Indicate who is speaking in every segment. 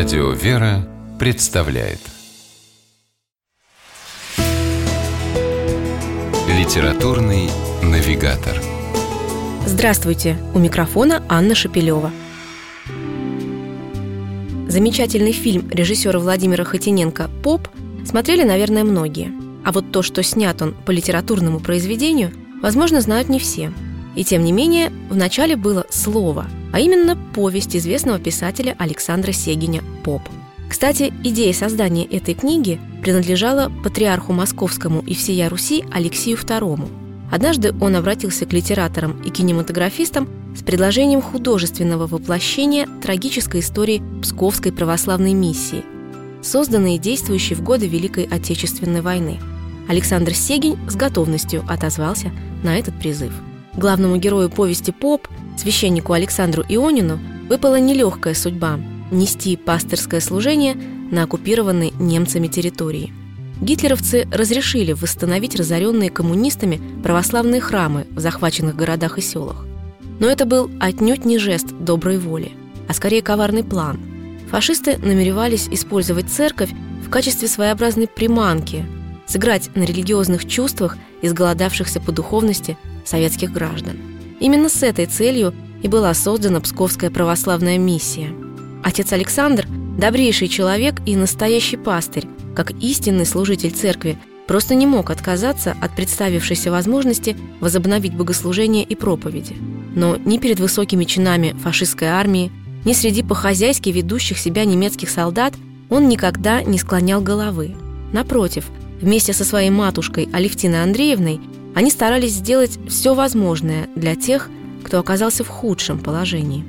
Speaker 1: Радио «Вера» представляет Литературный навигатор
Speaker 2: Здравствуйте! У микрофона Анна Шапилева. Замечательный фильм режиссера Владимира Хотиненко «Поп» смотрели, наверное, многие. А вот то, что снят он по литературному произведению, возможно, знают не все. И тем не менее, в начале было слово, а именно повесть известного писателя Александра Сегиня «Поп». Кстати, идея создания этой книги принадлежала патриарху московскому и всея Руси Алексею II. Однажды он обратился к литераторам и кинематографистам с предложением художественного воплощения трагической истории Псковской православной миссии, созданной и действующей в годы Великой Отечественной войны. Александр Сегень с готовностью отозвался на этот призыв. Главному герою повести «Поп», священнику Александру Ионину, выпала нелегкая судьба – нести пастырское служение на оккупированной немцами территории. Гитлеровцы разрешили восстановить разоренные коммунистами православные храмы в захваченных городах и селах. Но это был отнюдь не жест доброй воли, а скорее коварный план. Фашисты намеревались использовать церковь в качестве своеобразной приманки, сыграть на религиозных чувствах изголодавшихся по духовности советских граждан. Именно с этой целью и была создана Псковская православная миссия. Отец Александр – добрейший человек и настоящий пастырь, как истинный служитель церкви, просто не мог отказаться от представившейся возможности возобновить богослужение и проповеди. Но ни перед высокими чинами фашистской армии, ни среди по-хозяйски ведущих себя немецких солдат он никогда не склонял головы. Напротив, вместе со своей матушкой Алевтиной Андреевной они старались сделать все возможное для тех, кто оказался в худшем положении.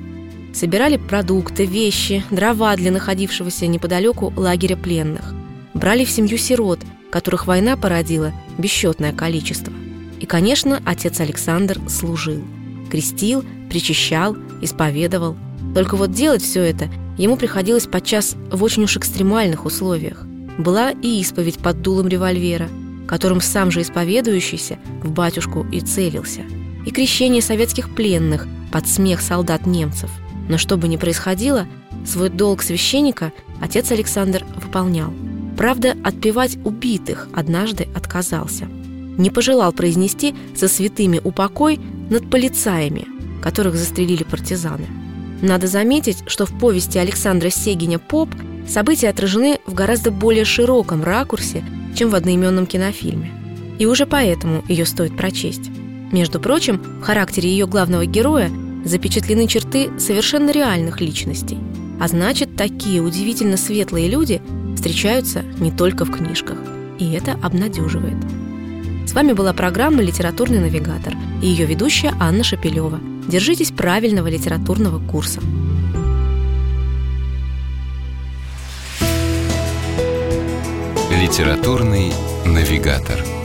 Speaker 2: Собирали продукты, вещи, дрова для находившегося неподалеку лагеря пленных. Брали в семью сирот, которых война породила бесчетное количество. И, конечно, отец Александр служил. Крестил, причащал, исповедовал. Только вот делать все это ему приходилось подчас в очень уж экстремальных условиях. Была и исповедь под дулом револьвера – которым сам же исповедующийся в батюшку и целился, и крещение советских пленных под смех солдат немцев. Но что бы ни происходило, свой долг священника отец Александр выполнял. Правда, отпевать убитых однажды отказался. Не пожелал произнести со святыми упокой над полицаями, которых застрелили партизаны. Надо заметить, что в повести Александра Сегиня «Поп» события отражены в гораздо более широком ракурсе чем в одноименном кинофильме. И уже поэтому ее стоит прочесть. Между прочим, в характере ее главного героя запечатлены черты совершенно реальных личностей. А значит, такие удивительно светлые люди встречаются не только в книжках. И это обнадеживает. С вами была программа «Литературный навигатор» и ее ведущая Анна Шапилева. Держитесь правильного литературного курса.
Speaker 1: Литературный навигатор.